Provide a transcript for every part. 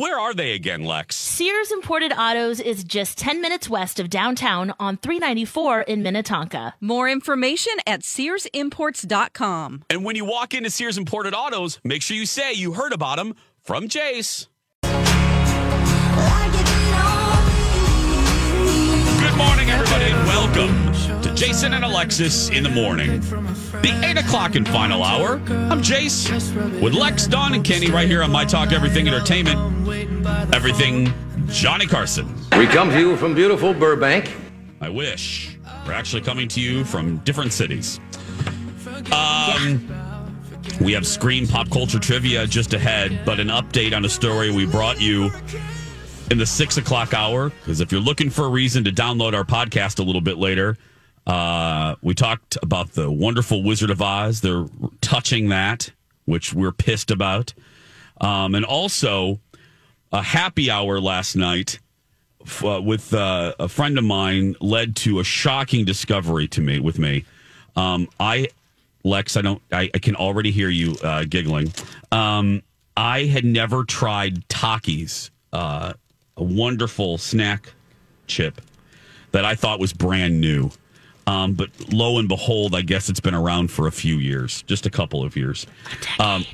where are they again, Lex? Sears Imported Autos is just 10 minutes west of downtown on 394 in Minnetonka. More information at SearsImports.com. And when you walk into Sears Imported Autos, make sure you say you heard about them from Jace. Good morning, everybody, and welcome to Jason and Alexis in the morning. The 8 o'clock and final hour. I'm Jace with Lex, Dawn, and Kenny right here on My Talk Everything Entertainment. Everything Johnny Carson. We come to you from beautiful Burbank. I wish. We're actually coming to you from different cities. Um, we have Scream Pop Culture Trivia just ahead, but an update on a story we brought you in the six o'clock hour. Because if you're looking for a reason to download our podcast a little bit later, uh, we talked about the wonderful Wizard of Oz. They're touching that, which we're pissed about. Um, and also a happy hour last night uh, with uh, a friend of mine led to a shocking discovery to me with me. Um, I, Lex, I don't, I, I can already hear you uh, giggling. Um, I had never tried Takis, uh, a wonderful snack chip that I thought was brand new. Um, but lo and behold, I guess it's been around for a few years, just a couple of years. A Um,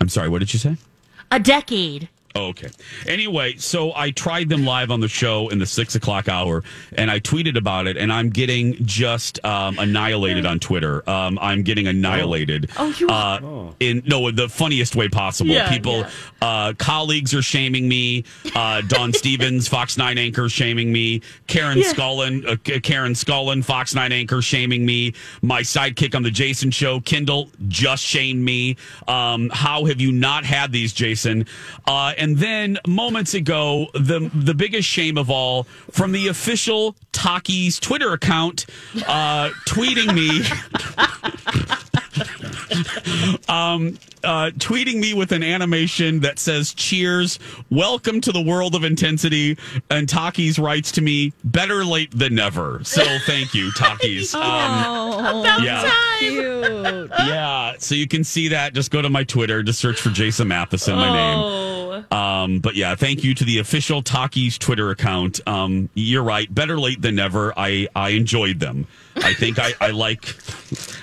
I'm sorry, what did you say? A decade. Oh, okay. Anyway, so I tried them live on the show in the six o'clock hour, and I tweeted about it, and I'm getting just um, annihilated on Twitter. Um, I'm getting annihilated. Oh, you- uh, in no the funniest way possible. Yeah, People, uh, colleagues are shaming me. Uh, Don Stevens, Fox Nine anchor, shaming me. Karen Yeah. Scullin, uh, Karen Scullin, Fox Nine anchor, shaming me. My sidekick on the Jason Show, Kendall, just shamed me. Um, how have you not had these, Jason? And then moments ago, the the biggest shame of all from the official Takis Twitter account, uh, tweeting me. um, uh, tweeting me with an animation that says "Cheers, welcome to the world of intensity." And Takis writes to me, "Better late than never." So thank you, Takis. Um, Oh, About yeah. time. cute. yeah, so you can see that. Just go to my Twitter, just search for Jason Matheson, my name. Um, but yeah, thank you to the official Takis Twitter account. Um, you're right. Better late than never. I I enjoyed them. I think I, I like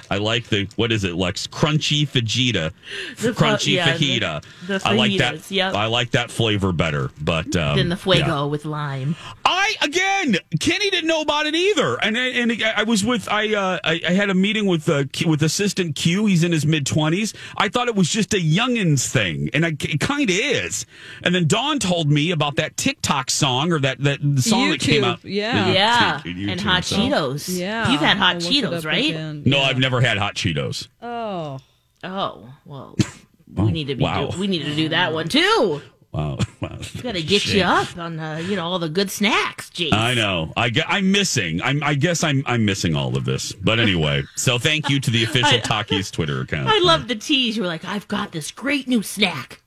I like the what is it, Lex? Crunchy fajita, The crunchy yeah, the- fajita. the I like that. fajitas, yep. I like that flavor better. But um, Then the fuego yeah. with lime. I again, Kenny didn't know about it either, and and I was with I uh, I, I had a meeting with uh, with assistant Q. He's in his mid twenties. I thought it was just a youngins thing, and I, it kind of is. And then Dawn told me about that TikTok song or that that song that came YouTube, out. yeah. Yeah, YouTube, and hot so- Cheetos. Yeah. you've had hot I'll look it Cheetos, up right? again. No, I've never had hot Cheetos. Oh. Oh well, we need to be. wow. Do, we need to do that one too. Wow, wow. Got to get you up on uh, you know all the good snacks, Jace. I know. I ge- I'm missing. I'm. I guess I'm. I'm missing all of this. But anyway, so thank you to the official Takis Twitter account. I love the tease. You were like, I've got this great new snack.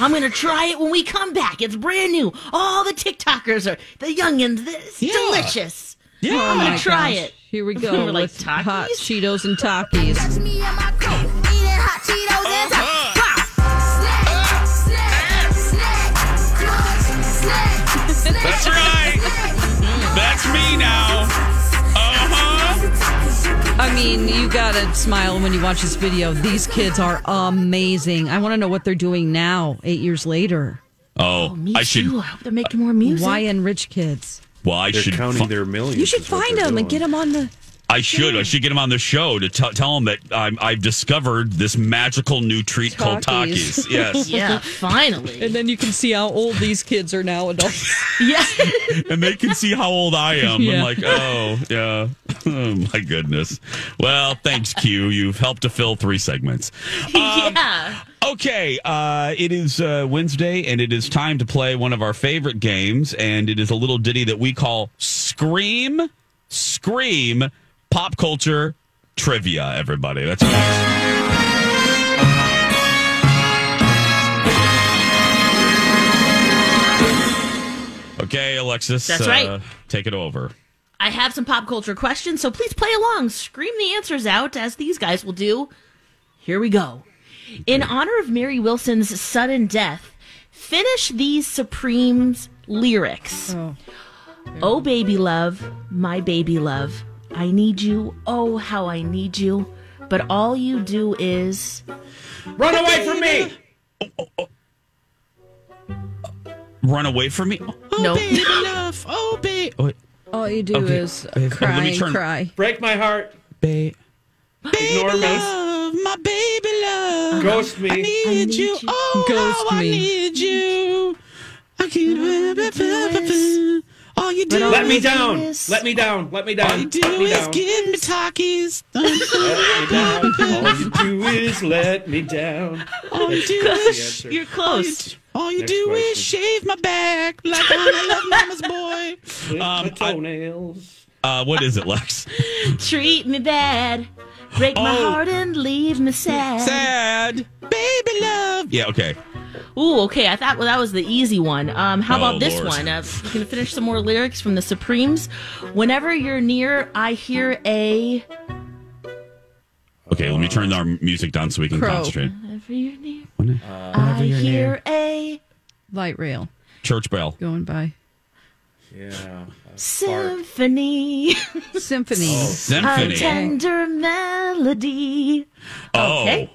I'm gonna try it when we come back. It's brand new. All the TikTokers are the youngins. It's Yeah. delicious. Yeah. Oh, I'm Oh gonna try gosh. it. Here we go. We're like, with hot Takis? Cheetos and Takis. That's me and my crew eating hot Cheetos and. Uh-huh. Takis. That's right. That's me now. Huh. I mean, you gotta smile when you watch this video. These kids are amazing. I want to know what they're doing now, eight years later. Oh, oh, Me I should. too. I hope they're making more music. Why enrich kids? Well, I They're should. counting fi- their millions. You should find they're them and get them on the. I should. I should get him on the show to t- tell him that I'm, I've discovered this magical new treat called Takis. Takis. Yes, Yeah, finally. And then you can see how old these kids are now, adults. yeah. and they can see how old I am. Yeah. I'm like, oh yeah. Oh my goodness. Well, thanks, Q. You've helped to fill three segments. yeah. Okay, uh, it is uh, Wednesday, and it is time to play one of our favorite games, and it is a little ditty that we call Scream, Scream, Pop Culture Trivia. Everybody, that's right. Okay, Alexis. That's uh, right. Take it over. I have some pop culture questions, so please play along. Scream the answers out, as these guys will do. Here we go. In honor of Mary Wilson's sudden death, finish these Supremes lyrics. Oh. baby love, my baby love, I need you, oh, how I need you. But all you do is. Run away from me! Run away from me. Oh, Nope. baby love. Oh, baby. Oh. All you do Okay. is Uh, let cry me turn- cry. Break my heart. Ba- Ignore me. love, my baby love. Ghost me. I need, need you. you. Oh, Ghost how I me. need you. I can't. All you do, Let me down. is- Let me down. Let me down. all you do Let me is down. give me talkies. Let me down. All you do is let me down. All you do is. You're close. All you Next do is shave my back like I love mama's boy. Clip my Um, I- toenails. Uh, what is it, Lex? Treat me bad. Break my Oh. heart and leave me sad. Sad, baby love. Yeah, okay. Ooh, okay. I thought well, that was the easy one. Um, how Oh, about this Lord. one? Uh, you can finish some more lyrics from the Supremes. Whenever you're near, I hear a. Okay, let me turn our music down so we can Crow. concentrate. Whenever you're near, Whenever I you're hear near. a Light rail Church bell. going by. Yeah. symphony, Symphony. a Symphony. tender melody. Oh. Okay.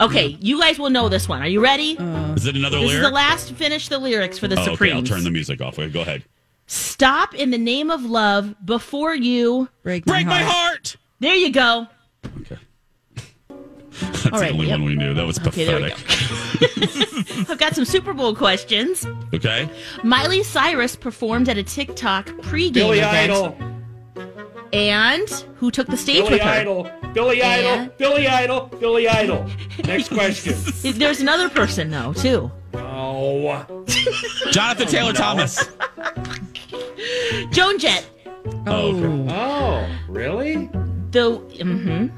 Okay, you guys will know this one. Are you ready? Uh, is it another this is lyric? the last. Finish the lyrics for the oh, okay, Supremes. I'll turn the music off. Okay, go ahead. Stop in the name of love before you. Break my Break my heart. heart. There you go. Okay. That's All right, the only yep. one we knew. That was Okay, there we pathetic. I've got some Super Bowl questions. Okay. Miley Cyrus performed at a TikTok pregame Billy event. Idol. And who took the stage Billy with her? Idol. Billy Idol. Billy Idol. Billy Idol. Next question. There's another person though too. Oh. Jonathan Taylor Thomas. Joan Jett. Oh, okay. Oh. Really? The hmm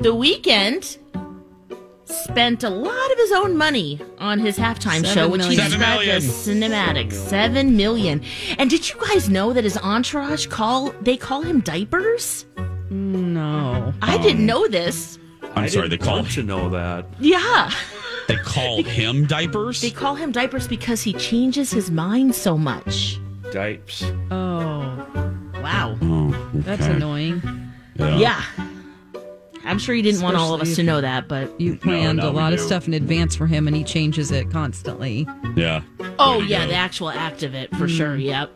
the Weeknd spent a lot of his own money on his halftime Seven show, which he. Seven described million. as cinematic. Seven million. And did you guys know that his entourage call they call him diapers? No. I didn't know this. I'm I sorry. They didn't call want to know that. Yeah. They call him diapers. They call him diapers because he changes his mind so much. Dipes. Oh, Wow. oh, that's okay. annoying. Yeah. I'm sure he didn't want all of us to know that, but You planned now a we lot of stuff in advance for him, and he changes it constantly. Yeah. oh yeah, go. the actual act of it for sure. Yep.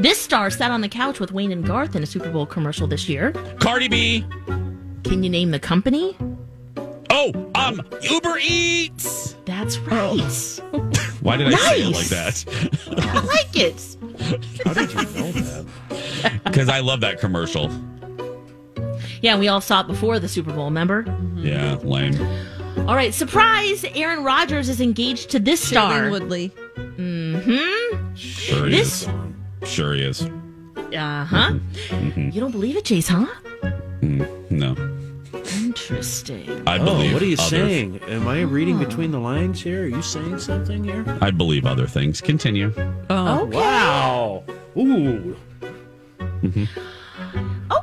This star sat on the couch with Wayne and Garth in a Super Bowl commercial this year. Cardi B. Can you name the company? Oh, um, Uber Eats. That's right. Why did I say it like that? I like it. How did you know that? Because I love that commercial. Yeah, we all saw it before the Super Bowl, remember? Yeah, lame. All right, surprise! Aaron Rodgers is engaged to this star. Shailene Woodley. Mm-hmm. Sure he This- is. Sure he is. Uh huh. Mm-hmm. You don't believe it, Jace, huh? No, Interesting. I Oh, believe. what are you other- saying? Am I reading between the lines here? Are you saying something here? I believe other things. Continue. Oh, Okay. Wow. Ooh.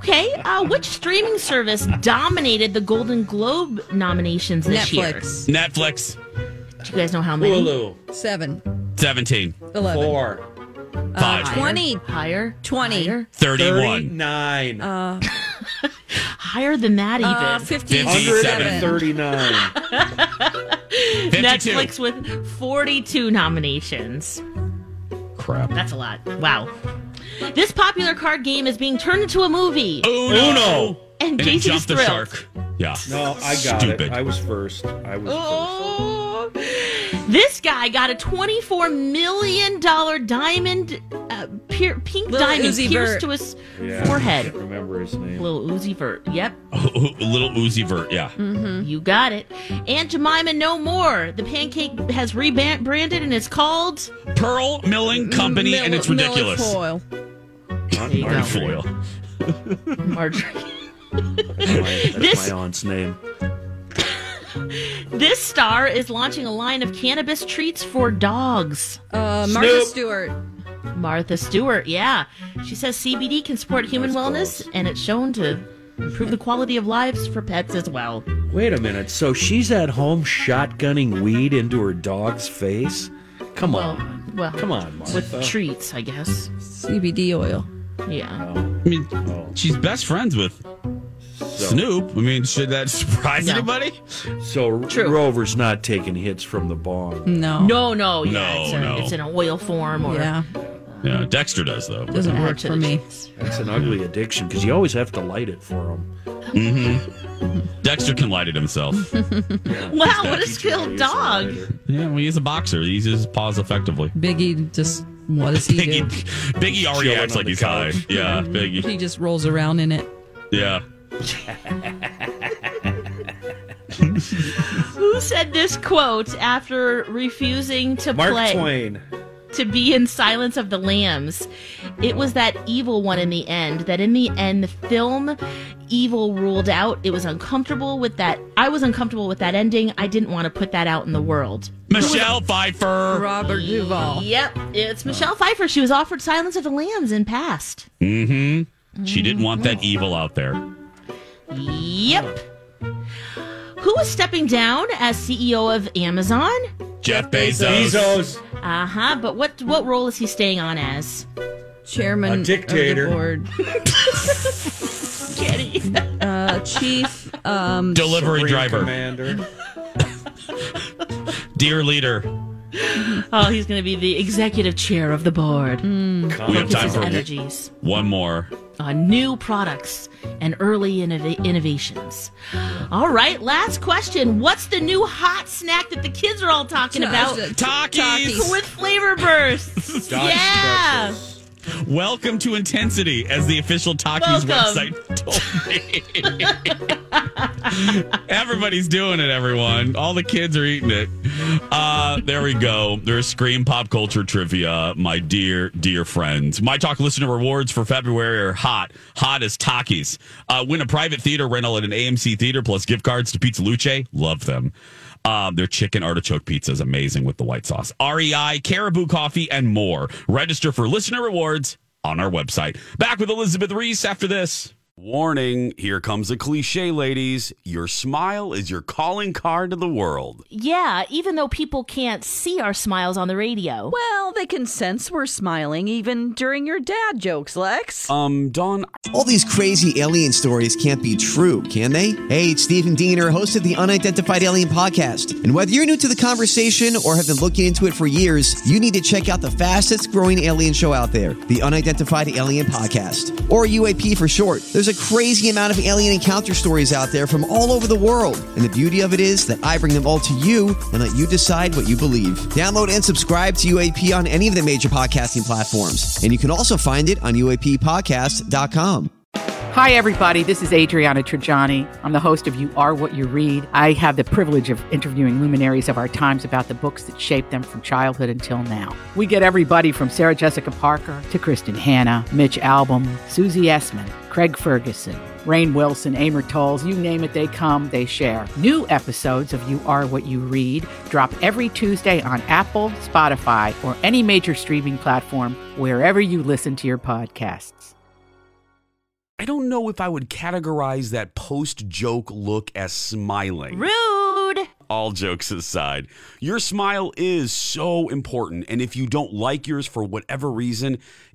Okay. Uh, which streaming service dominated the Golden Globe nominations this year? Netflix. Netflix. Do you guys know how many? Hulu. Seven. 17, 11. Four. Five. Uh, 20. Higher. 20. Higher, 31, Thirty-nine. Higher than that, even. Uh, 57. 139. 52. Netflix with 42 nominations. Crap. That's a lot. Wow. This popular card game is being turned into a movie. Uno. Uno. And And it Jason's jumped the shark. Yeah. No, I got Stupid. it. I was first. I was Oh. This guy got a $24 million diamond, uh, pier- pink Lil diamond Uzi pierced Vert. to his first. Yeah, I forehead. can't remember his name. Little Uzi Vert. Yep, Little Uzi Vert. Yeah. you got it. Aunt Jemima No More. The pancake has rebranded and it's called. Pearl Milling Company, Mil- and it's ridiculous. Milfoil. Aunt you go. Marjorie. Foil. Marjorie. That's my, that's This- my aunt's name. This star is launching a line of cannabis treats for dogs. Uh, Martha Snoop. Stewart. Martha Stewart, yeah. She says CBD can support human That's wellness close. and it's shown to improve the quality of lives for pets as well. Wait a minute. So she's at home shotgunning weed into her dog's face? Come Well, on. well, Come on, Martha. with treats, I guess. CBD oil. Yeah. I mean, Oh. she's best friends with Snoop. I mean, should that surprise No. anybody? So True. Rover's not taking hits from the bong. No. No, no, yeah, No, it's, a, no. it's in an oil form or Yeah. Yeah, Dexter does though. Doesn't add work for me. treats. That's an ugly addiction because you always have to light it for him. Mm-hmm. Dexter can light it himself. Wow, what a skilled dog. yeah, well, he's a boxer. He uses paws effectively. Biggie just, what does he Biggie, do? Biggie already Chilling acts like he's couch. high. Yeah, mm-hmm. Biggie. He just rolls around in it. Yeah. Who said this quote after refusing to Mark play Twain. to be in Silence of the Lambs? It was that evil one in the end. That in the end, the film evil ruled out. It was uncomfortable with that. I was uncomfortable with that ending. I didn't want to put that out in the world. Michelle Pfeiffer. Robert Duvall. Yep, it's Michelle Pfeiffer. She was offered Silence of the Lambs in past. Mm-hmm. She didn't want that evil out there. Yep. Who is stepping down as CEO of Amazon? Jeff Bezos. Bezos. Uh huh. But what what role is he staying on as? Chairman A dictator. of the board. Kenny. Uh, chief. Um, Delivery Supreme driver. Commander. Dear leader. oh, he's going to be the executive chair of the board. We have Focus time his for energies one more. On new products and early innov- innovations. All right, last question. What's the new hot snack that the kids are all talking about? Takis. With flavor bursts. Yeah. pretzels. Welcome to Intensity, as the official Takis Welcome. website told me. Everybody's doing it, everyone. All the kids are eating it. Uh, there we go. There's Scream Pop Culture Trivia, my dear, dear friends. My Talk listener rewards for February are hot. Hot as Takis. Uh, win a private theater rental at an AMC theater plus gift cards to Pizza Luce. Love them. Um, their chicken artichoke pizza is amazing with the white sauce. REI, Caribou Coffee, and more. Register for listener rewards on our website. Back with Elizabeth Reese after this. Warning, here comes a cliche, ladies. Your smile is your calling card to the world. Yeah, even though people can't see our smiles on the radio. Well, they can sense we're smiling even during your dad jokes, Lex. Um, Dawn, All these crazy alien stories can't be true, can they? Hey, it's Stephen Diener, host of the Unidentified Alien Podcast. And whether you're new to the conversation or have been looking into it for years, you need to check out the fastest growing alien show out there, the Unidentified Alien Podcast, or UAP for short. There's a crazy amount of alien encounter stories out there from all over the world. And the beauty of it is that I bring them all to you and let you decide what you believe. Download and subscribe to UAP on any of the major podcasting platforms. And you can also find it on UAPpodcast.com. Hi, everybody. This is Adriana Trigiani. I'm the host of You Are What You Read. I have the privilege of interviewing luminaries of our times about the books that shaped them from childhood until now. We get everybody from Sarah Jessica Parker to Kristin Hannah, Mitch Albom, Susie Essman, Craig Ferguson, Rainn Wilson, Amor Towles, you name it, they come, they share. New episodes of You Are What You Read drop every Tuesday on Apple, Spotify, or any major streaming platform wherever you listen to your podcasts. I don't know if I would categorize that post joke look as smiling. Rude. All jokes aside, your smile is so important. And if you don't like yours for whatever reason,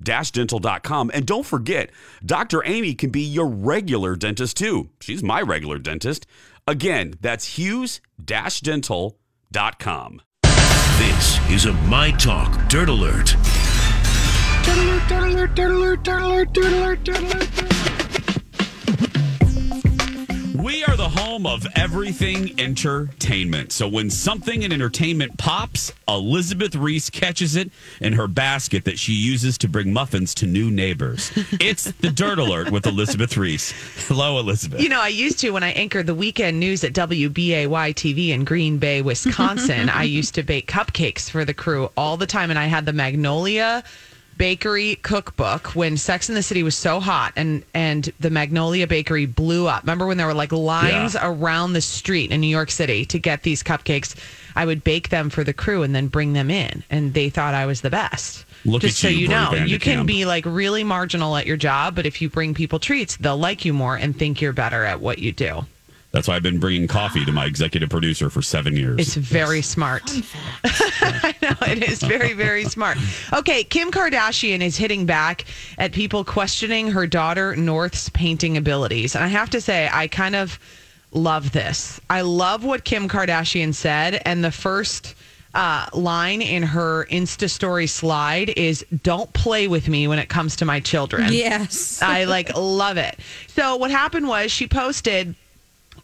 dental.com. And don't forget, Dr. Amy can be your regular dentist too. She's my regular dentist. Again, that's Hughes dental.com. This is a My Talk Dirt Alert. We are the home of everything entertainment. So when something in entertainment pops, Elizabeth Reese catches it in her basket that she uses to bring muffins to new neighbors. It's the Dirt Alert with Elizabeth Reese. Hello, Elizabeth. You know, I used to when I anchored the weekend news at WBAY TV in Green Bay, Wisconsin. I used to bake cupcakes for the crew all the time, and I had the Magnolia Bakery cookbook when Sex in the City was so hot and and the Magnolia Bakery blew up. Remember when there were like lines Yeah. around the street in New York City to get these cupcakes? I would bake them for the crew and then bring them in, and they thought I was the best. Look Just so you, you know, you can be like really marginal at your job, but if you bring people treats, they'll like you more and think you're better at what you do. That's why I've been bringing coffee to my executive producer for seven years. It's very smart. I know it is very, very smart. Okay, Kim Kardashian is hitting back at people questioning her daughter North's painting abilities. And I have to say, I kind of love this. I love what Kim Kardashian said. And the first uh, line in her Insta story slide is Don't play with me when it comes to my children. Yes. I like love it. So what happened was she posted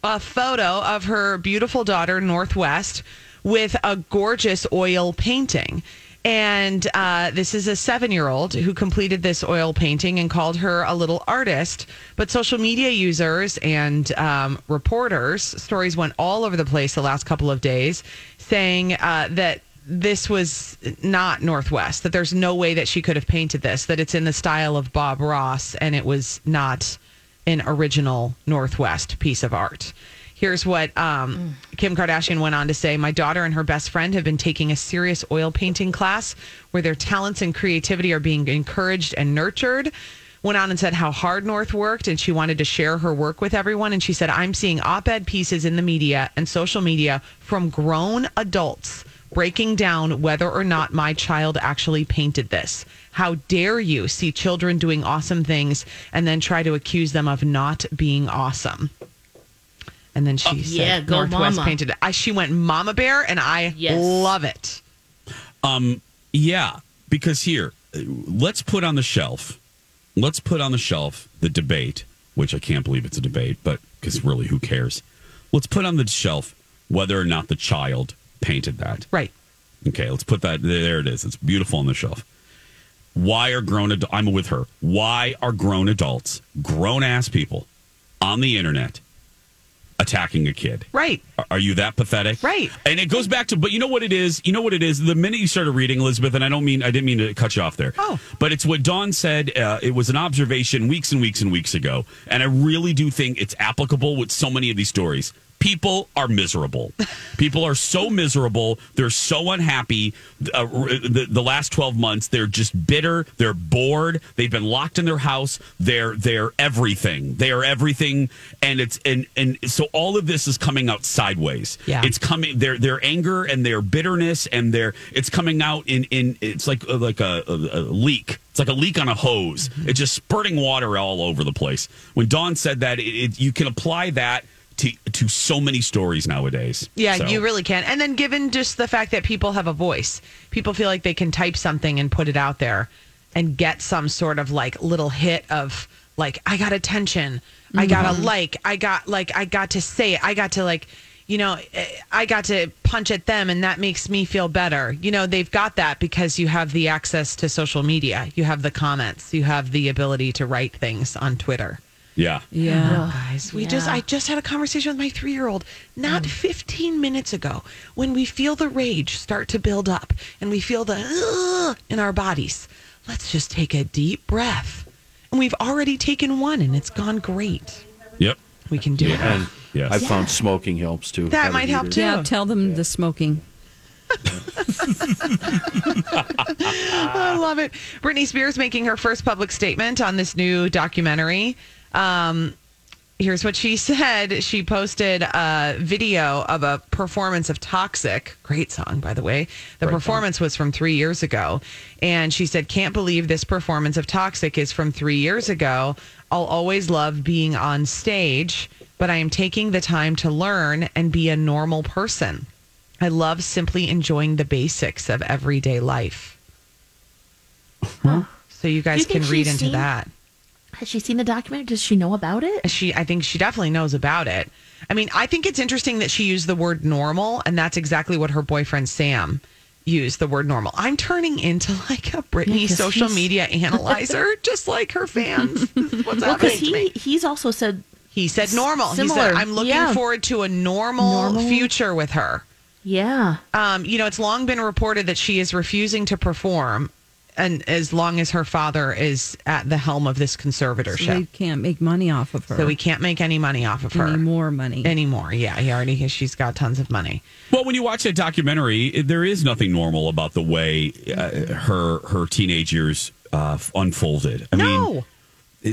a photo of her beautiful daughter North West with a gorgeous oil painting. And uh, this is a seven year old who completed this oil painting and called her a little artist. But social media users and um, reporters, stories went all over the place the last couple of days saying uh, that this was not North West, that there's no way that she could have painted this, that it's in the style of Bob Ross and it was not an original North West piece of art. Here's what um, Kim Kardashian went on to say My daughter and her best friend have been taking a serious oil painting class where their talents and creativity are being encouraged and nurtured. Went on and said how hard North worked and she wanted to share her work with everyone. And she said, I'm seeing op ed pieces in the media and social media from grown adults breaking down whether or not my child actually painted this. How dare you see children doing awesome things and then try to accuse them of not being awesome? And then she said yeah, go North West Mama. painted it. I, she went Mama Bear, and I Yes. love it. Um, yeah, because here, let's put on the shelf. Let's put on the shelf the debate, which I can't believe it's a debate, but because really, who cares? Let's put on the shelf whether or not the child painted that. Right. Okay, let's put that there. It is. It's beautiful on the shelf. Why are grown? Ad- I'm with her. Why are grown adults, grown ass people, on the internet attacking a kid? Right. Are- Are you that pathetic? Right. And it goes back to, but you know what it is? You know what it is? The minute you started reading, Elizabeth, and I don't mean, I didn't mean to cut you off there. Oh. But it's what Dawn said. Uh, it was an observation weeks and weeks and weeks ago. And I really do think it's applicable with so many of these stories. People are miserable. People are so miserable. They're so unhappy. Uh, the, the last 12 months, they're just bitter. They're bored. They've been locked in their house. They're, they're everything. They are everything. And it's, and, and so all of this is coming out sideways. Yeah. It's coming, their, their anger and their bitterness and their, it's coming out in, in, it's like, uh, like a, a, a leak. It's like a leak on a hose. It's just spurting water all over the place. When Dawn said that, it, it, you can apply that to to so many stories nowadays. Yeah, So- you really can. And then given just the fact that people have a voice, people feel like they can type something and put it out there and get some sort of like little hit of like I got attention. I got a like. I got like I got to say it. I got to like you know, eh, I got to punch at them and that makes me feel better. You know, they've got that because you have the access to social media. You have the comments. You have the ability to write things on Twitter. Yeah. Oh, yeah. Guys, we just I just had a conversation with my 3-year-old not mm. 15 minutes ago when we feel the rage start to build up and we feel the in our bodies. Let's just take a deep breath. And we've already taken one and it's gone great. Yep. We can do it. And Yes. I found smoking helps too. That Had might help heater. too. Yeah, tell them the smoking. I love it. Britney Spears making her first public statement on this new documentary. Um, here's what she said. She posted a video of a performance of Toxic. Great song, by the way. The performance was from three years ago. And she said, Can't believe this performance of Toxic is from three years ago. I'll always love being on stage, but I am taking the time to learn and be a normal person. I love simply enjoying the basics of everyday life. So you guys you can read into seen- that. Has she seen the documentary? Does she know about it? She, I think she definitely knows about it. I mean, I think it's interesting that she used the word normal, and that's exactly what her boyfriend Sam used the word normal. I'm turning into like a Britney Yeah, social he's- media analyzer, just like her fans. What's Well, happening because to me? he he's also said He said normal. He said, I'm looking Yeah. forward to a normal, Normal. future with her. yeah. Um, you know, it's long been reported that she is refusing to perform, and as long as her father is at the helm of this So conservatorship. they can't make money off of her. So we can't make any money off of her Any more money. anymore. Yeah, he already has. She's got tons of money. Well, when you watch that documentary, there is nothing normal about the way uh, her her teenage years uh, unfolded. I mean, No, it-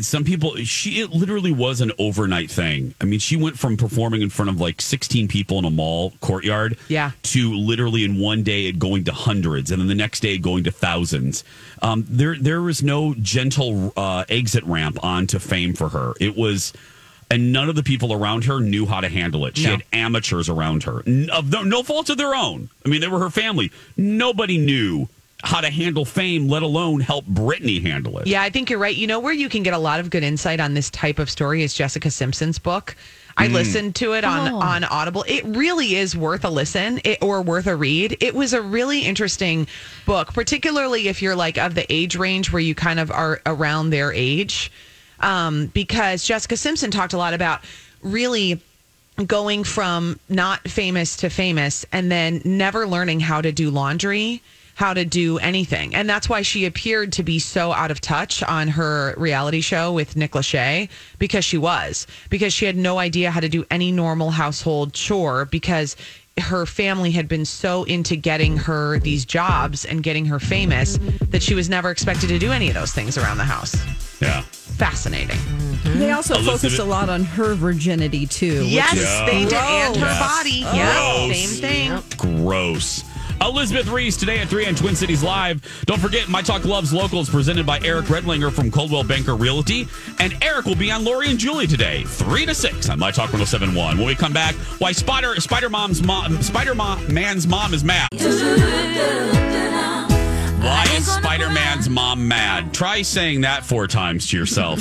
some people she it literally was an overnight thing i mean she went from performing in front of like 16 people in a mall courtyard Yeah. to literally in one day it going to hundreds and then the next day going to thousands um, there there was no gentle uh, exit ramp onto fame for her it was and none of the people around her knew how to handle it. She No. had amateurs around her, of no, no fault of their own. I mean, they were her family. Nobody knew how to handle fame, let alone help Britney handle it. yeah, I think you're right. You know where you can get a lot of good insight on this type of story is Jessica Simpson's book. I Mm. listened to it on Oh. on Audible. It really is worth a listen it, or worth a read. It was a really interesting book, particularly if you're like of the age range where you kind of are around their age, um, because Jessica Simpson talked a lot about really going from not famous to famous and then never learning how to do laundry, how to do anything. And that's why she appeared to be so out of touch on her reality show with Nick Lachey because she was, because she had no idea how to do any normal household chore because her family had been so into getting her these jobs and getting her famous that she was never expected to do any of those things around the house. Yeah. Fascinating. Mm-hmm. They also Elizabeth- focused a lot on her virginity too. which Yes, is they did. And her Yes. body. Gross. Yeah, same thing. Gross. Elizabeth Reese today at 3 on Twin Cities Live. Don't forget, My Talk Loves Locals presented by Eric Redlinger from Coldwell Banker Realty. And Eric will be on Lori and Julie today, 3 to 6 on My Talk 1071. When we come back, why Spider Spider Mom's mom Spider Mom Man's mom is mad. Why is Spider Man's mom mad? Try saying that four times to yourself.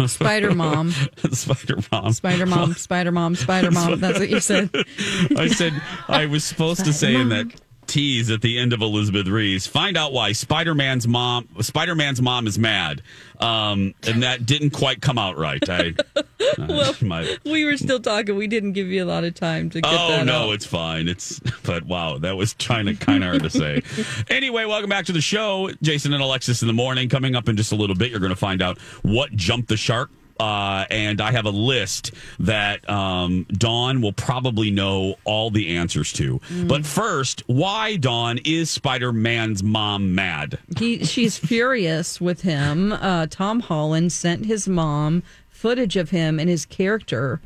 Spider Mom. Spider Mom. Spider Mom, Spider Mom, Spider Mom. That's what you said. I said I was supposed to say in that tease at the end of Elizabeth Reese. Find out why Spider Man's mom Spider Man's mom is mad, um, and that didn't quite come out right. I, Well, my, we were still talking. We didn't give you a lot of time to get oh no, out. it's fine. It's but wow, that was trying to kind of hard to say. anyway, welcome back to the show, Jason and Alexis in the morning. Coming up in just a little bit, you're going to find out what jumped the shark. Uh, and I have a list that um, Dawn will probably know all the answers to. Mm. But first, why Dawn is Spider Man's mom mad? He, she's furious with him. Uh, Tom Holland sent his mom footage of him and his character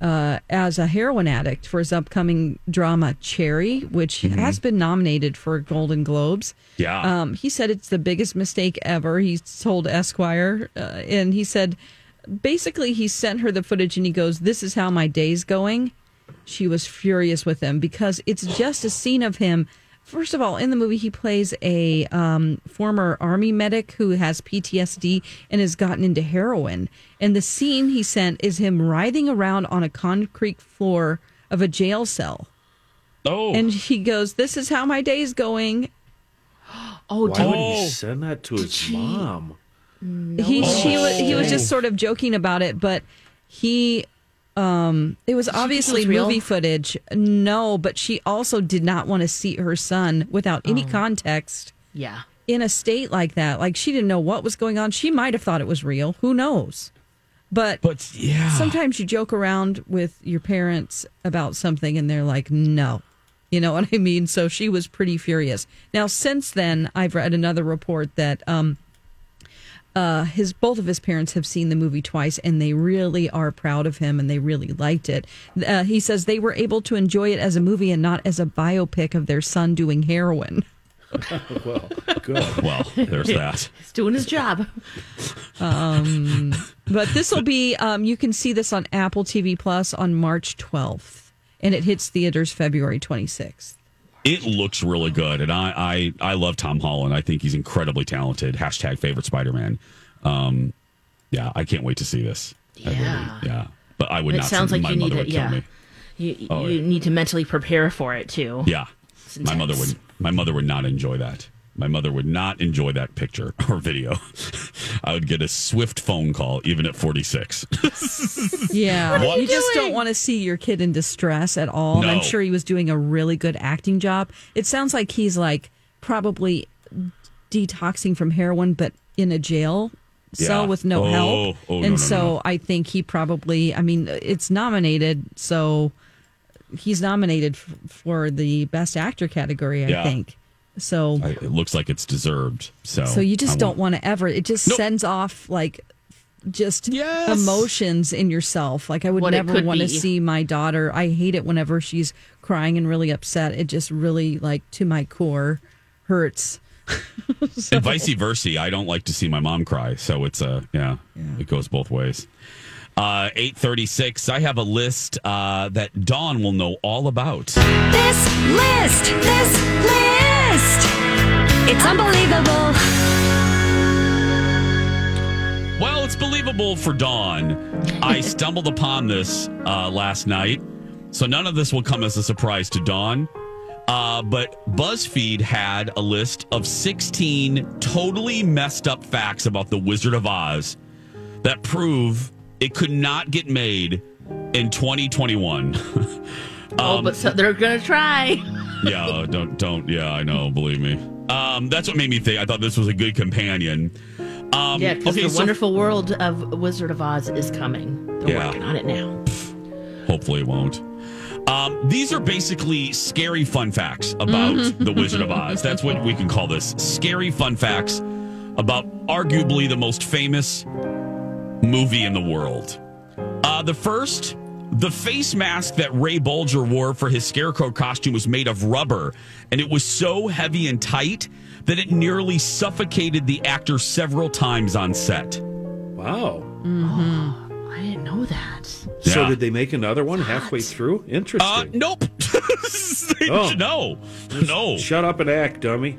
uh, as a heroin addict for his upcoming drama Cherry, which has been nominated for Golden Globes. Yeah. Um, he said it's the biggest mistake ever. He told Esquire, uh, and he said basically he sent her the footage and he goes, "This is how my day's going." She was furious with him because it's just a scene of him. First of all, in the movie, he plays a um, former army medic who has PTSD and has gotten into heroin. And the scene he sent is him writhing around on a concrete floor of a jail cell. Oh. And he goes, This is how my day's going. Oh, Why would he send that to his mom? He she was he was Oh. just sort of joking about it, but he um it was Did she think it obviously was movie footage. No, but she also did not want to see her son without any Oh. context Yeah. in a state like that. Like she didn't know what was going on. She might have thought it was real. Who knows? But but yeah. sometimes you joke around with your parents about something and they're like, no. You know what I mean? So she was pretty furious. Now, since then, I've read another report that um, uh, his both of his parents have seen the movie twice, and they really are proud of him, and they really liked it. Uh, he says they were able to enjoy it as a movie and not as a biopic of their son doing heroin. well, good. Well, there's that. He's doing his job. Um, but this will be um, you can see this on Apple TV Plus on March 12th, and it hits theaters February 26th. It looks really good, and I, I I love Tom Holland. I think he's incredibly talented. Hashtag favorite Spider Man. Um, yeah, I can't wait to see this. I really- Yeah. yeah. But I would it not. sounds like my you need mother to, would kill yeah. me. You, Oh, you need to mentally prepare for it too. Yeah, my mother would. My mother would not enjoy that. My mother would not enjoy that picture or video. I would get a swift phone call, even at forty six. Yeah, What? you just don't want to see your kid in distress at all. And I'm sure he was doing a really good acting job. It sounds like he's like probably detoxing from heroin, but in a jail cell Yeah. with no Oh, help. oh, no, and no, so no. I think he probably. I mean, it's nominated, so he's nominated f- for the best actor category. I Yeah. think. So I, it looks like it's deserved. So, so you just won't- don't want to ever. It just Nope. sends off like just Yes. emotions in yourself. Like I would What never want to see my daughter. I hate it whenever she's crying and really upset. It just really like to my core hurts. and vice versa. I don't like to see my mom cry, so it's a yeah, it goes both ways. Uh, Eight thirty six. I have a list uh, that Dawn will know all about. This list, this list. It's unbelievable. Well, it's believable for Dawn. I stumbled upon this uh, last night, so none of this will come as a surprise to Dawn. Uh, but BuzzFeed had a list of 16 totally messed up facts about the Wizard of Oz that prove it could not get made in 2021. oh, but so they're gonna try. yeah, don't don't. Yeah, I know. Believe me. Um, that's what made me think. I thought this was a good companion. Um, yeah, because okay, the so wonderful world of Wizard of Oz is coming. They're Yeah. working on it now. Hopefully, it won't. Um, these are basically scary fun facts about Mm-hmm. the Wizard of Oz. That's what we can call this: scary fun facts about arguably the most famous movie in the world. Uh, the first The face mask that Ray Bolger wore for his scarecrow costume was made of rubber, and it was so heavy and tight that it nearly suffocated the actor several times on set. Wow. I didn't know that. So did they make another one halfway through? Interesting. Uh, nope. Oh. No, no. Shut up and act, dummy.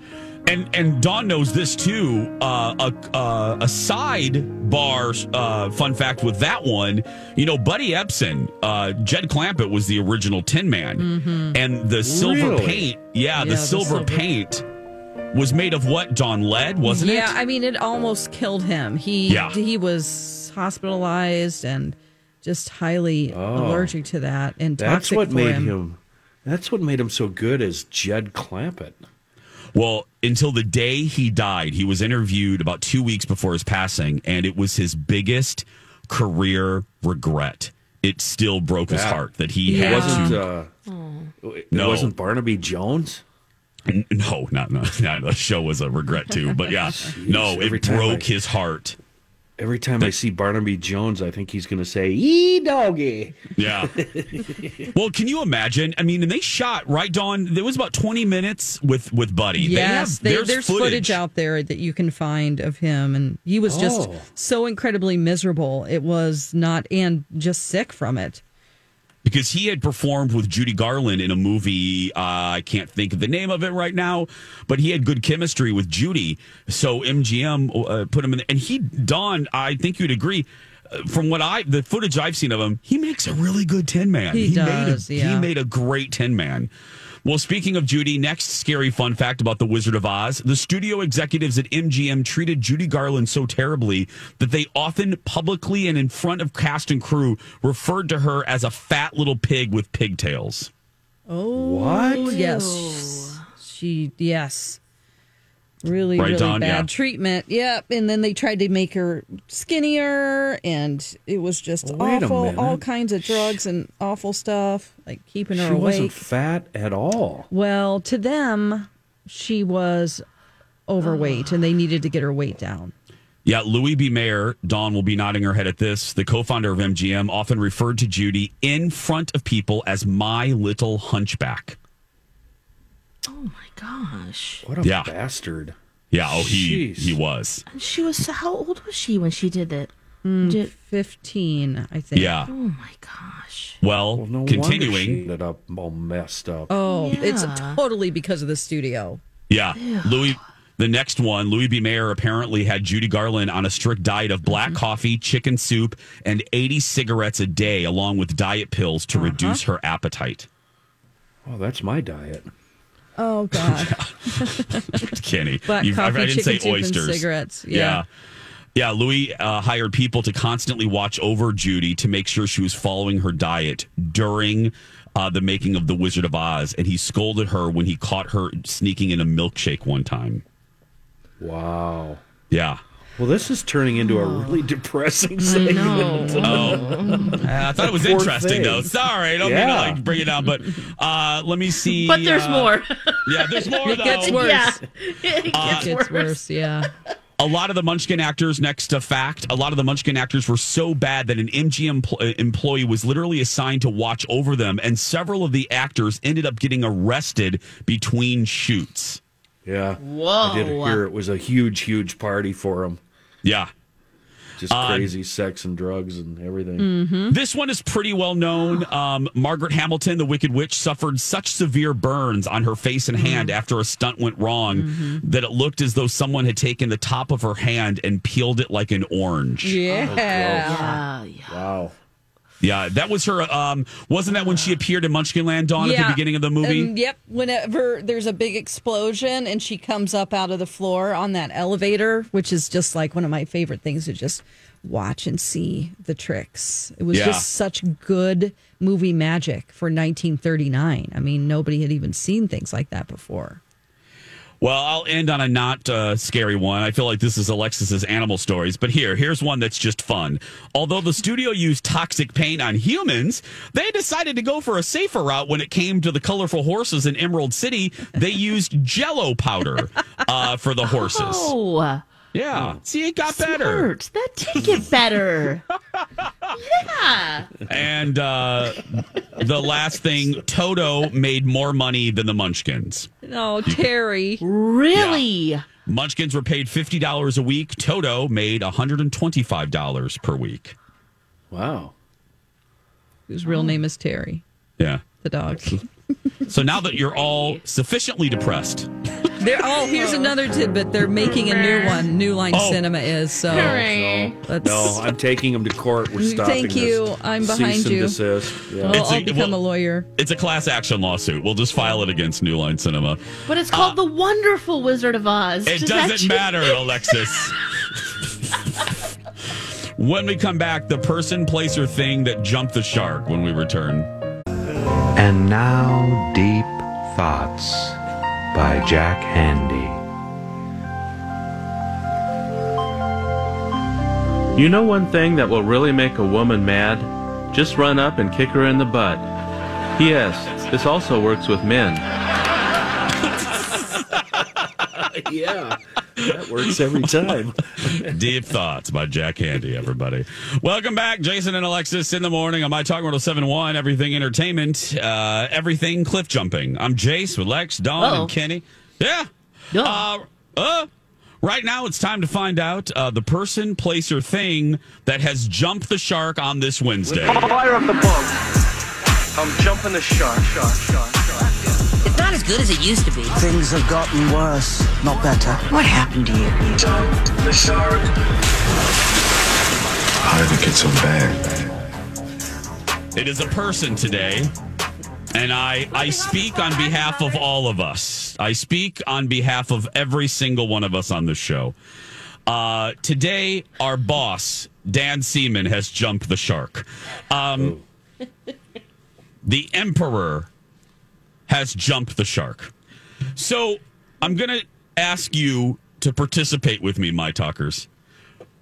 And and Dawn knows this too. Uh, a uh, a side bar uh, fun fact with that one. You know, Buddy Ebsen, uh, Jed Clampett was the original Tin Man, and the silver Really? paint. Yeah, Yeah, the the silver, silver- paint was made of what? Dawn lead, wasn't yeah, it? Yeah, I mean, it almost killed him. He Yeah. he was hospitalized and just highly allergic to that and Oh. That's toxic what for made him. him. That's what made him so good as Jed Clampett. Well, until the day he died, he was interviewed about two weeks before his passing, and it was his biggest career regret. It still broke his Yeah. heart that he Yeah. had Wasn't to. uh, it No. wasn't Barnaby Jones? N- No, not no. Yeah, the show was a regret too. But yeah, no, it broke I- his heart. Every time I see Barnaby Jones, I think he's going to say "ee doggy." Yeah. well, can you imagine? I mean, and they shot right, Dawn. There was about twenty minutes with with Buddy. They Yes, have- they- there's, there's, footage. out there that you can find of him, and he was just Oh. so incredibly miserable. It was not, and just sick from it. Because he had performed with Judy Garland in a movie. Uh, I can't think of the name of it right now, but he had good chemistry with Judy. So MGM uh, put him in, and he Don. I think you'd agree. uh, From what I, the footage I've seen of him, he makes a really good Tin Man. He does, made a, yeah. He made a great Tin Man. Well, speaking of Judy, next scary fun fact about The Wizard of Oz. The studio executives at MGM treated Judy Garland so terribly that they often publicly and in front of cast and crew referred to her as a fat little pig with pigtails. Oh, What? yes, she yes, really, Right, really Dawn? bad Yeah. treatment. Yep, and then they tried to make her skinnier, and it was just Wait awful. All kinds of drugs and awful stuff, like keeping her She wasn't fat at all. Well, to them, she was overweight, and they needed to get her weight down. Yeah, Louis B. Mayer, Dawn will be nodding her head at this. The co founder of MGM often referred to Judy in front of people as my little hunchback. Oh my gosh. What a Yeah. bastard! Yeah, oh, he, Jeez. he was. And she was how old was she when she did that? Mm, Did- Fifteen, I think. Yeah. oh my gosh. Well, Well, no wonder she continuing. ended up all messed up. Oh, it's totally because of the studio. Yeah. Louis, the next one, Louis B. Mayer apparently had Judy Garland on a strict diet of black coffee, chicken soup, and 80 cigarettes a day, along with diet pills to reduce her appetite. Oh, that's my diet. Oh God. Kenny, Black you- I- coffee, I, didn't say and oysters. cigarettes. Yeah. Yeah. Yeah, Louis uh, hired people to constantly watch over Judy to make sure she was following her diet during uh, the making of The Wizard of Oz. And he scolded her when he caught her sneaking in a milkshake one time. Wow. Yeah. Well, this is turning into a really depressing segment. Oh, I thought it was Poor interesting thing. though. Sorry, I don't mean Yeah. to like bring it down, but uh, let me see. But there's uh, more. Yeah, there's more. It though. gets worse. Yeah. It gets It gets worse. worse. Yeah. A lot of the Munchkin actors, next to fact, a lot of the Munchkin actors were so bad that an MGM pl- uh, employee was literally assigned to watch over them, and several of the actors ended up getting arrested between shoots. Yeah. Whoa. I did hear it was a huge, huge party for him. Yeah. Just Uh, crazy sex and drugs and everything. Mm-hmm. This one is pretty well known. Um, Margaret Hamilton, the Wicked Witch, suffered such severe burns on her face and hand after a stunt went wrong that it looked as though someone had taken the top of her hand and peeled it like an orange. Yeah. Yeah, yeah. Wow. Yeah, that was her. Um, wasn't that when she appeared in Munchkinland, Dawn, at the beginning of the movie? And, yep. Whenever there's a big explosion and she comes up out of the floor on that elevator, which is just like one of my favorite things to just watch and see the tricks. It was Yeah. just such good movie magic for 1939. I mean, nobody had even seen things like that before. Well, I'll end on a not uh, scary one. I feel like this is Alexis's animal stories, but here, here's one that's just fun. Although the studio used toxic paint on humans, they decided to go for a safer route when it came to the colorful horses in Emerald City. They used Jello powder uh, for the horses. Oh, Yeah, see, it got better. smart. That did get better. yeah. Yeah. And uh, the last thing, Toto made more money than the Munchkins. Oh, Terry. Really? Munchkins were paid $50 a week. Toto made $125 per week. Wow. Whose real name is Terry, Yeah. the dog. So now that you're all sufficiently depressed, They're, oh, here's another tidbit. They're making a new one. New Line Oh. Cinema is so. Hooray. Let's- No, I'm taking him to court. We're mm, stopping Thank you. this. I'm Cease behind and you. desist. Yeah. I'll, It's a- I'll become well- a lawyer. it's a class action lawsuit. We'll just file it against New Line Cinema. But it's called uh, The Wonderful Wizard of Oz. It Does that doesn't change- matter, Alexis. when we come back, the person, place, or thing that jumped the shark when we return. And now, Deep Thoughts by Jack Handey. You know one thing that will really make a woman mad? Just run up and kick her in the butt. P.S. This also works with men. yeah. That works every time. Deep Thoughts by Jack Handey, everybody. Welcome back, Jason and Alexis in the morning on My Talk Mortal 7 1, Everything Entertainment, uh, Everything Cliff Jumping. I'm Jace with Lex, Dawn, Uh-oh. and Kenny. Yeah. Uh, uh, right now, it's time to find out uh, the person, place, or thing that has jumped the shark on this Wednesday. Fire up the boat. I'm jumping the shark, shark, shark, shark. It's not as good as it used to be. Things have gotten worse, not better. What happened to you? Jump the shark. How did it get so bad? It is a person today, and I I speak on behalf of all of us. I speak on behalf of every single one of us on this show. Uh, today, our boss Dan Seeman has jumped the shark. Um, the Emperor has jumped the shark. So I'm going to ask you to participate with me, my talkers.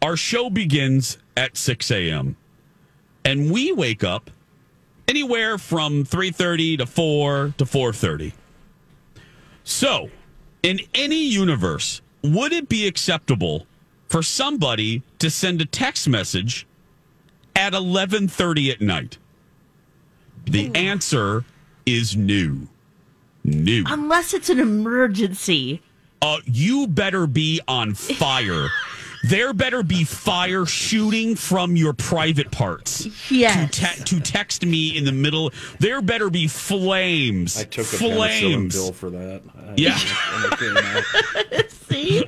Our show begins at 6 a.m. and we wake up anywhere from 3.30 to 4 to 4.30 so in any universe would it be acceptable for somebody to send a text message at 11.30 at night the answer is new new Unless it's an emergency. uh, you better be on fire. there better be fire shooting from your private parts. Yes. To, te- to text me in the middle. There better be flames. I took a flames. penicillin pill for that. I- Yeah. when it came out. See?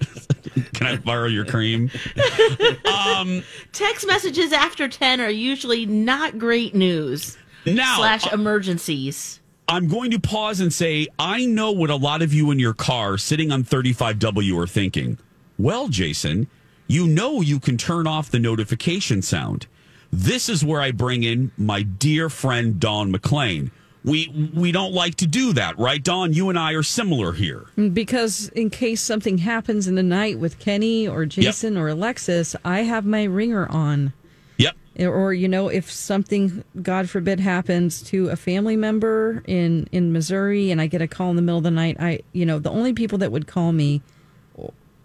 Can I borrow your cream? um, Text messages after 10 are usually not great news. Now, slash uh, emergencies. I'm going to pause and say, I know what a lot of you in your car sitting on 35W are thinking. Well, Jason, you know you can turn off the notification sound. This is where I bring in my dear friend Dawn McClain. We we don't like to do that, right, Dawn? You and I are similar here. Because in case something happens in the night with Kenny or Jason or Alexis, I have my ringer on. Or you know, if something, God forbid, happens to a family member in in Missouri, and I get a call in the middle of the night, I you know the only people that would call me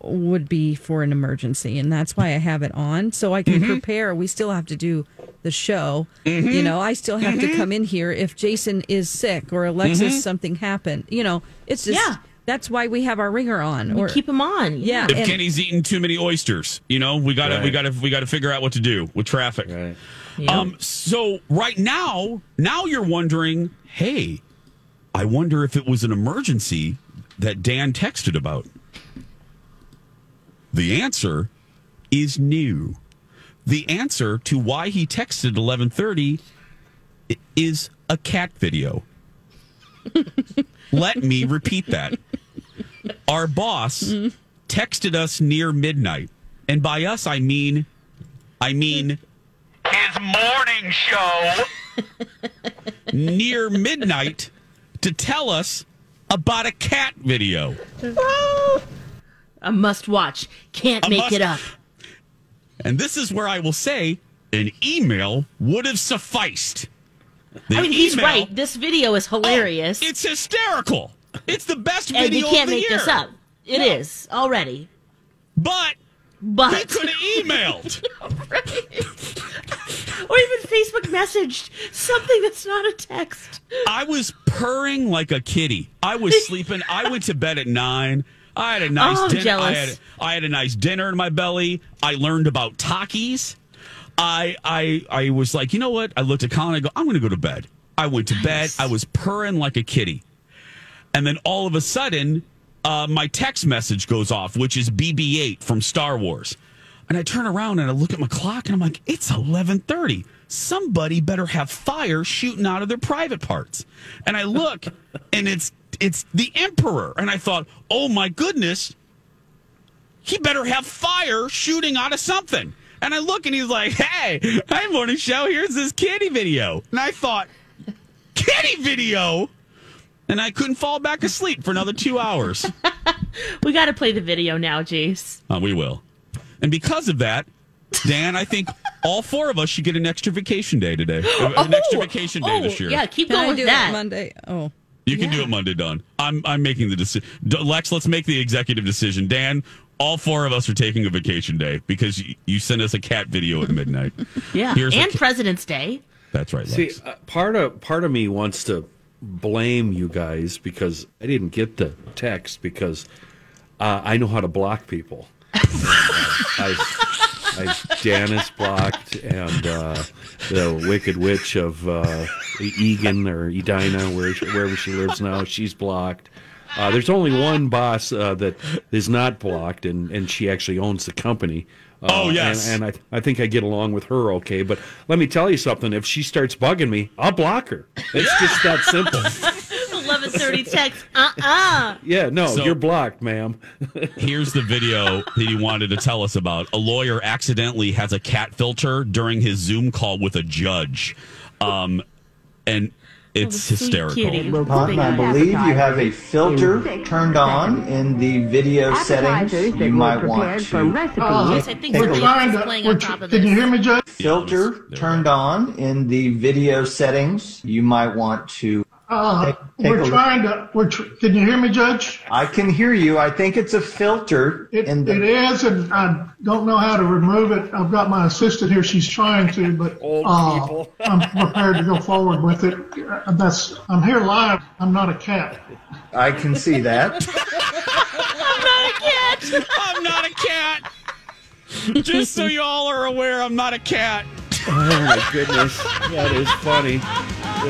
would be for an emergency, and that's why I have it on so I can Mm-hmm. prepare. We still have to do the show. Mhm. You know, I still have to come in here if Jason is sick or Alexis Mhm. something happened. You know, it's just Yeah. That's why we have our ringer on. We or keep 'em on. Yeah, If and- Kenny's eating too many oysters, you know, we got to we got to we got to figure out what to do with traffic. Um so right now, now you're wondering, "Hey, I wonder if it was an emergency that Dan texted about." The answer is new. The answer to why he texted 11:30 is a cat video. Let me repeat that. Our boss texted us near midnight. And by us I mean I mean his morning show near midnight to tell us about a cat video. A must watch. Can't A make must- it up. And this is where I will say an email would have sufficed. I mean, he's email- right. This video is oh, hilarious. It's hysterical. It's the best and video you can't of the make year. this up. It is already. But But he could have emailed. or even Facebook messaged something that's not a text. I was purring like a kitty. I was sleeping. I went to bed at nine. I had a nice Oh, dinner. I had, I had a nice dinner in my belly. I learned about Takis. I I I was like, you know what? I looked at Colin. I go, I'm going to go to bed. I went to bed. I was purring like a kitty, and then all of a sudden, uh, my text message goes off, which is BB-8 from Star Wars. And I turn around and I look at my clock and I'm like, it's 11:30. Somebody better have fire shooting out of their private parts. And I look and it's it's the emperor and I thought, "Oh my goodness. He better have fire shooting out of something." And I look and he's like, "Hey, hi morning show. Here's this kitty video." And I thought, "Kitty video?" And I couldn't fall back asleep for another 2 hours. We got to play the video now, Jace. Uh, we will. And because of that, Dan, I think all four of us should get an extra vacation day today. Uh, An extra vacation day oh, this year. yeah, keep Can going I with do that. it Monday? Oh. You can do it Monday, Dawn. I'm I'm making the decision. Lex, let's make the executive decision. Dan, all four of us are taking a vacation day because you, you sent us a cat video at midnight. Yeah, Here's and ca- President's Day. That's right, See, uh, part of part of me wants to blame you guys because I didn't get the text because uh, I know how to block people. I've, I've Janice blocked and uh, the Wicked Witch of uh, Eagan or Edina, where, wherever she lives now, she's blocked. Uh, there's only one boss uh, that is not blocked, and, and she actually owns the company. Uh, Oh, yes. and, and I I think I get along with her okay. But let me tell you something: if she starts bugging me, I'll block her. It's just that simple. 11:30 text. Uh uh Yeah, no, So- you're blocked, ma'am. Here's the video that he wanted to tell us about. A lawyer accidentally has a cat filter during his Zoom call with a judge. Um, and it's hysterical. Pardon, I believe you have a filter turned on in the video settings. You might want to Oh, yes, I think we're look. trying to playing on top of this. Can you hear me, Judge? Filter turned on in the video settings. You might want to. Uh, take- take we're look. trying to. We're. Tr- can you hear me, Judge? I can hear you. I think it's a filter It, in the. it is, and I don't know how to remove it. I've got my assistant here. She's trying to, but uh, I'm prepared to go forward with it. Uh, That's. I'm here live. I'm not a cat. I can see that. I'm not a cat. I'm not a cat. Just so you all are aware, I'm not a cat. Oh my goodness, that is funny.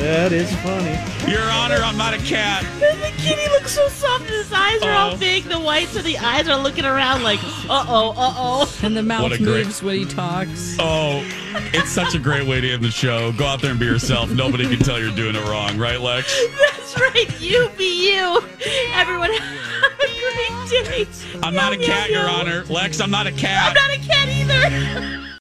That is funny. Your Honor, I'm not a cat. The kitty looks so soft, and his eyes are all Oh. big. The whites of the eyes are looking around like, uh oh, uh oh. And the mouth What a great- moves when he talks. Oh, it's such a great way to end the show. Go out there and be yourself. Nobody can tell you're doing it wrong, right, Lex? That's right. You be you. Everyone have a great day. I'm not a cat, Your Honor. Lex, I'm not a cat. I'm not a cat either.